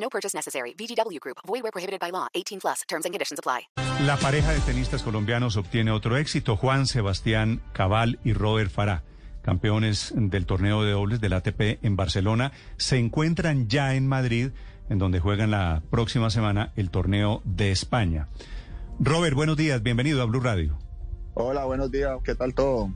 No purchase necessary. VGW Group. Void where prohibited by law. 18 plus. Terms and conditions apply. La pareja de tenistas colombianos obtiene otro éxito. Juan Sebastián Cabal y Robert Farah, campeones del torneo de dobles del ATP en Barcelona, se encuentran ya en Madrid, en donde juegan la próxima semana el torneo de España. Robert, buenos días. Bienvenido a Blue Radio. Hola, buenos días. ¿Qué tal todo?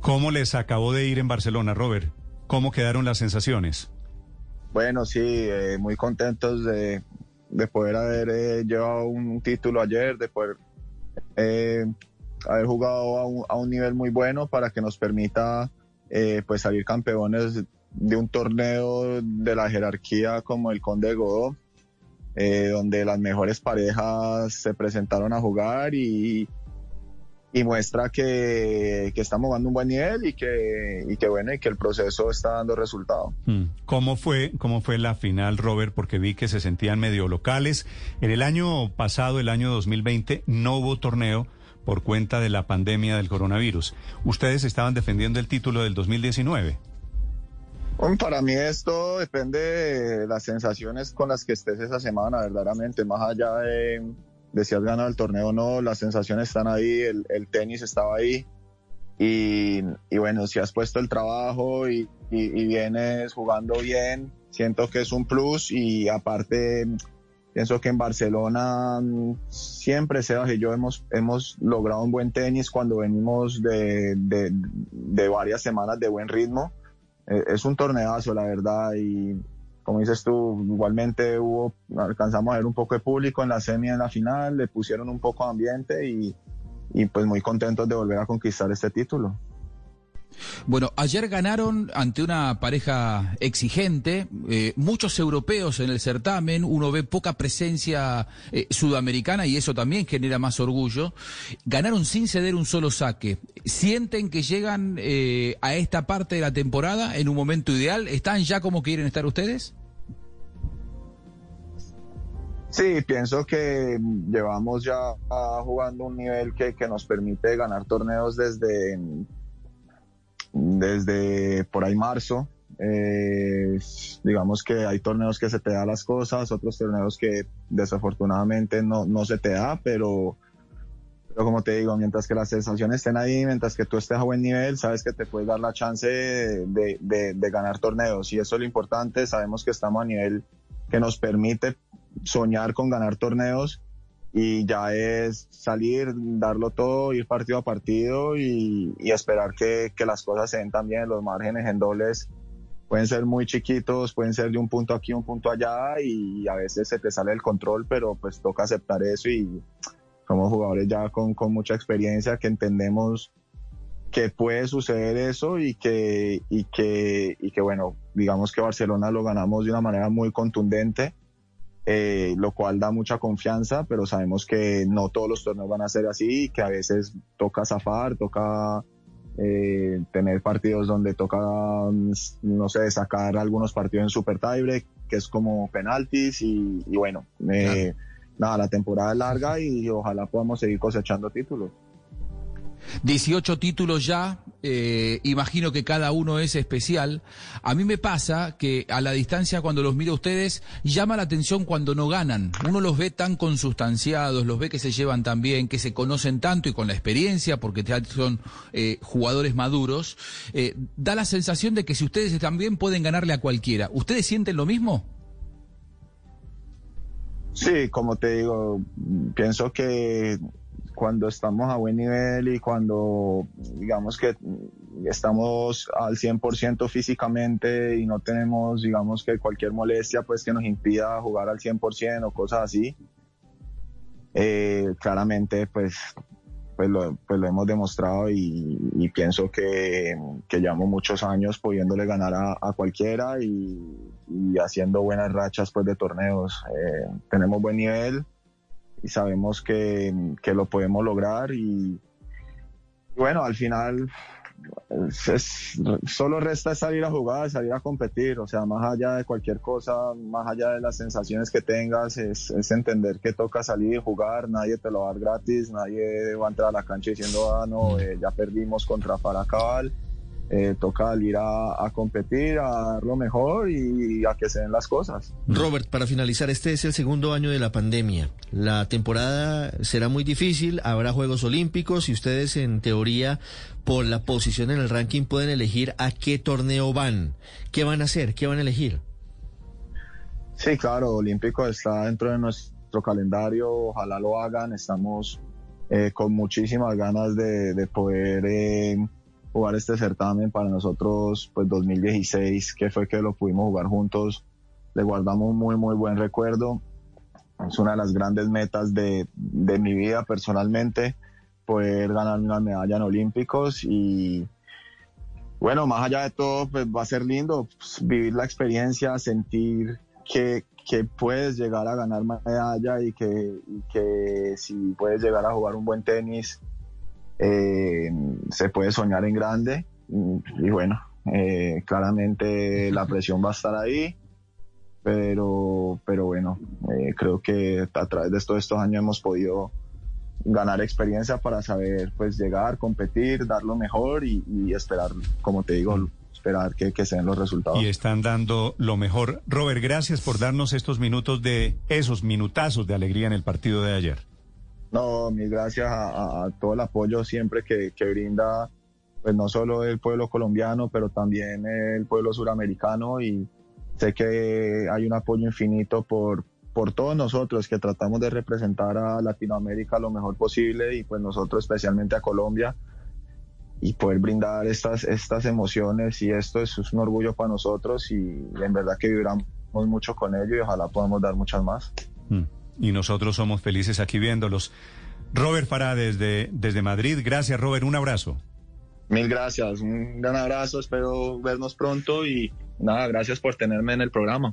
¿Cómo les acabó de ir en Barcelona, Robert? ¿Cómo quedaron las sensaciones? Bueno, sí, eh, muy contentos de, de poder haber eh, llevado un título ayer, de poder eh, haber jugado a un, a un, nivel muy bueno para que nos permita pues salir campeones de un torneo de la jerarquía como el Conde de donde las mejores parejas se presentaron a jugar y, y muestra que, que, estamos jugando un buen nivel y que, y que bueno y que el proceso está dando resultado. ¿Cómo fue, ¿Cómo fue la final, Robert? Porque vi que se sentían medio locales. En el año pasado, el año 2020, no hubo torneo por cuenta de la pandemia del coronavirus. ¿Ustedes estaban defendiendo el título del 2019? Bueno, para mí esto depende de las sensaciones con las que estés esa semana, verdaderamente, más allá de de si has ganado el torneo o no, las sensaciones están ahí, el, el tenis estaba ahí. Y, y, bueno, si has puesto el trabajo y, y, y, vienes jugando bien, siento que es un plus y aparte pienso que en Barcelona siempre Sebas y yo hemos, hemos logrado un buen tenis cuando venimos de, de, de varias semanas de buen ritmo. Es un torneazo, la verdad, y, como dices tú, igualmente hubo, alcanzamos a ver un poco de público en la semi en la final, le pusieron un poco de ambiente y, y pues muy contentos de volver a conquistar este título. Bueno, ayer ganaron ante una pareja exigente, eh, muchos europeos en el certamen, uno ve poca presencia eh, sudamericana y eso también genera más orgullo. Ganaron sin ceder un solo saque. ¿Sienten que llegan eh, a esta parte de la temporada en un momento ideal? ¿Están ya como quieren estar ustedes? Sí, pienso que llevamos ya jugando un nivel que, que nos permite ganar torneos desde desde por ahí marzo. Eh, digamos que hay torneos que se te da las cosas, otros torneos que desafortunadamente no, no se te da, pero, pero como te digo, mientras que las sensaciones estén ahí, mientras que tú estés a buen nivel, sabes que te puedes dar la chance de, de, ganar torneos y eso es lo importante, sabemos que estamos a nivel que nos permite soñar con ganar torneos y ya es salir, darlo todo, ir partido a partido y, esperar que, que, las cosas se den también. Los márgenes en dobles pueden ser muy chiquitos, pueden ser de un punto aquí, un punto allá y a veces se te sale el control, pero pues toca aceptar eso y somos jugadores ya con, con mucha experiencia que entendemos que puede suceder eso y que, y que, y que bueno, digamos que Barcelona lo ganamos de una manera muy contundente eh, lo cual da mucha confianza, pero sabemos que no todos los torneos van a ser así, que a veces toca zafar, toca eh, tener partidos donde toca, no sé, sacar algunos partidos en super tiebreak, que es como penaltis y, y bueno, eh, nada, la temporada es larga y ojalá podamos seguir cosechando títulos. 18 títulos ya, eh, imagino que cada uno es especial. A mí me pasa que a la distancia cuando los miro a ustedes llama la atención cuando no ganan. Uno los ve tan consustanciados, los ve que se llevan tan bien, que se conocen tanto y con la experiencia, porque son eh, jugadores maduros. Eh, da la sensación de que si ustedes están bien pueden ganarle a cualquiera. ¿Ustedes sienten lo mismo? Sí, como te digo, pienso que cuando estamos a buen nivel y cuando digamos que estamos al 100% físicamente y no tenemos digamos que cualquier molestia pues que nos impida jugar al 100% o cosas así, eh, claramente pues, pues, lo, pues lo hemos demostrado y, pienso que, llevamos muchos años pudiéndole ganar a, cualquiera y, haciendo buenas rachas pues, de torneos. Eh, tenemos buen nivel y sabemos que, que lo podemos lograr y bueno, al final solo resta salir a jugar, salir a competir, o sea, más allá de cualquier cosa, más allá de las sensaciones que tengas, es, entender que toca salir y jugar, nadie te lo va a dar gratis, nadie va a entrar a la cancha diciendo, ah, no, eh, ya perdimos contra Faracabal eh, toca ir a, competir, a dar lo mejor y a que se den las cosas. Robert, para finalizar, este es el segundo año de la pandemia. La temporada será muy difícil, habrá Juegos Olímpicos y ustedes en teoría por la posición en el ranking pueden elegir a qué torneo van. ¿Qué van a hacer? ¿Qué van a elegir? Sí, claro, Olímpico está dentro de nuestro calendario, ojalá lo hagan, estamos eh, con muchísimas ganas de, poder... Eh, jugar este certamen para nosotros, pues 2016, que fue que lo pudimos jugar juntos, le guardamos un muy, muy buen recuerdo. Es una de las grandes metas de, de mi vida personalmente, poder ganar una medalla en Olímpicos y bueno, más allá de todo, pues va a ser lindo pues, vivir la experiencia, sentir que, que puedes llegar a ganar medalla y que, y que si puedes llegar a jugar un buen tenis, eh, se puede soñar en grande y, bueno, eh, claramente la presión va a estar ahí, pero, pero bueno, eh, creo que a través de todos estos años hemos podido ganar experiencia para saber pues llegar, competir, dar lo mejor y, esperar, como te digo, esperar que, que, se den los resultados. Y están dando lo mejor. Robert, gracias por darnos estos minutos de esos minutazos de alegría en el partido de ayer. No, mil gracias a, todo el apoyo siempre que, brinda, pues no solo el pueblo colombiano, pero también el pueblo suramericano. Y sé que hay un apoyo infinito por, por todos nosotros que tratamos de representar a Latinoamérica lo mejor posible y pues nosotros especialmente a Colombia y poder brindar estas, estas emociones. Y esto es, un orgullo para nosotros y en verdad que vibramos mucho con ello y ojalá podamos dar muchas más. Mm y nosotros somos felices aquí viéndolos. Robert Farah desde, desde Madrid, gracias Robert, un abrazo. Mil gracias, un gran abrazo, espero vernos pronto y nada, gracias por tenerme en el programa.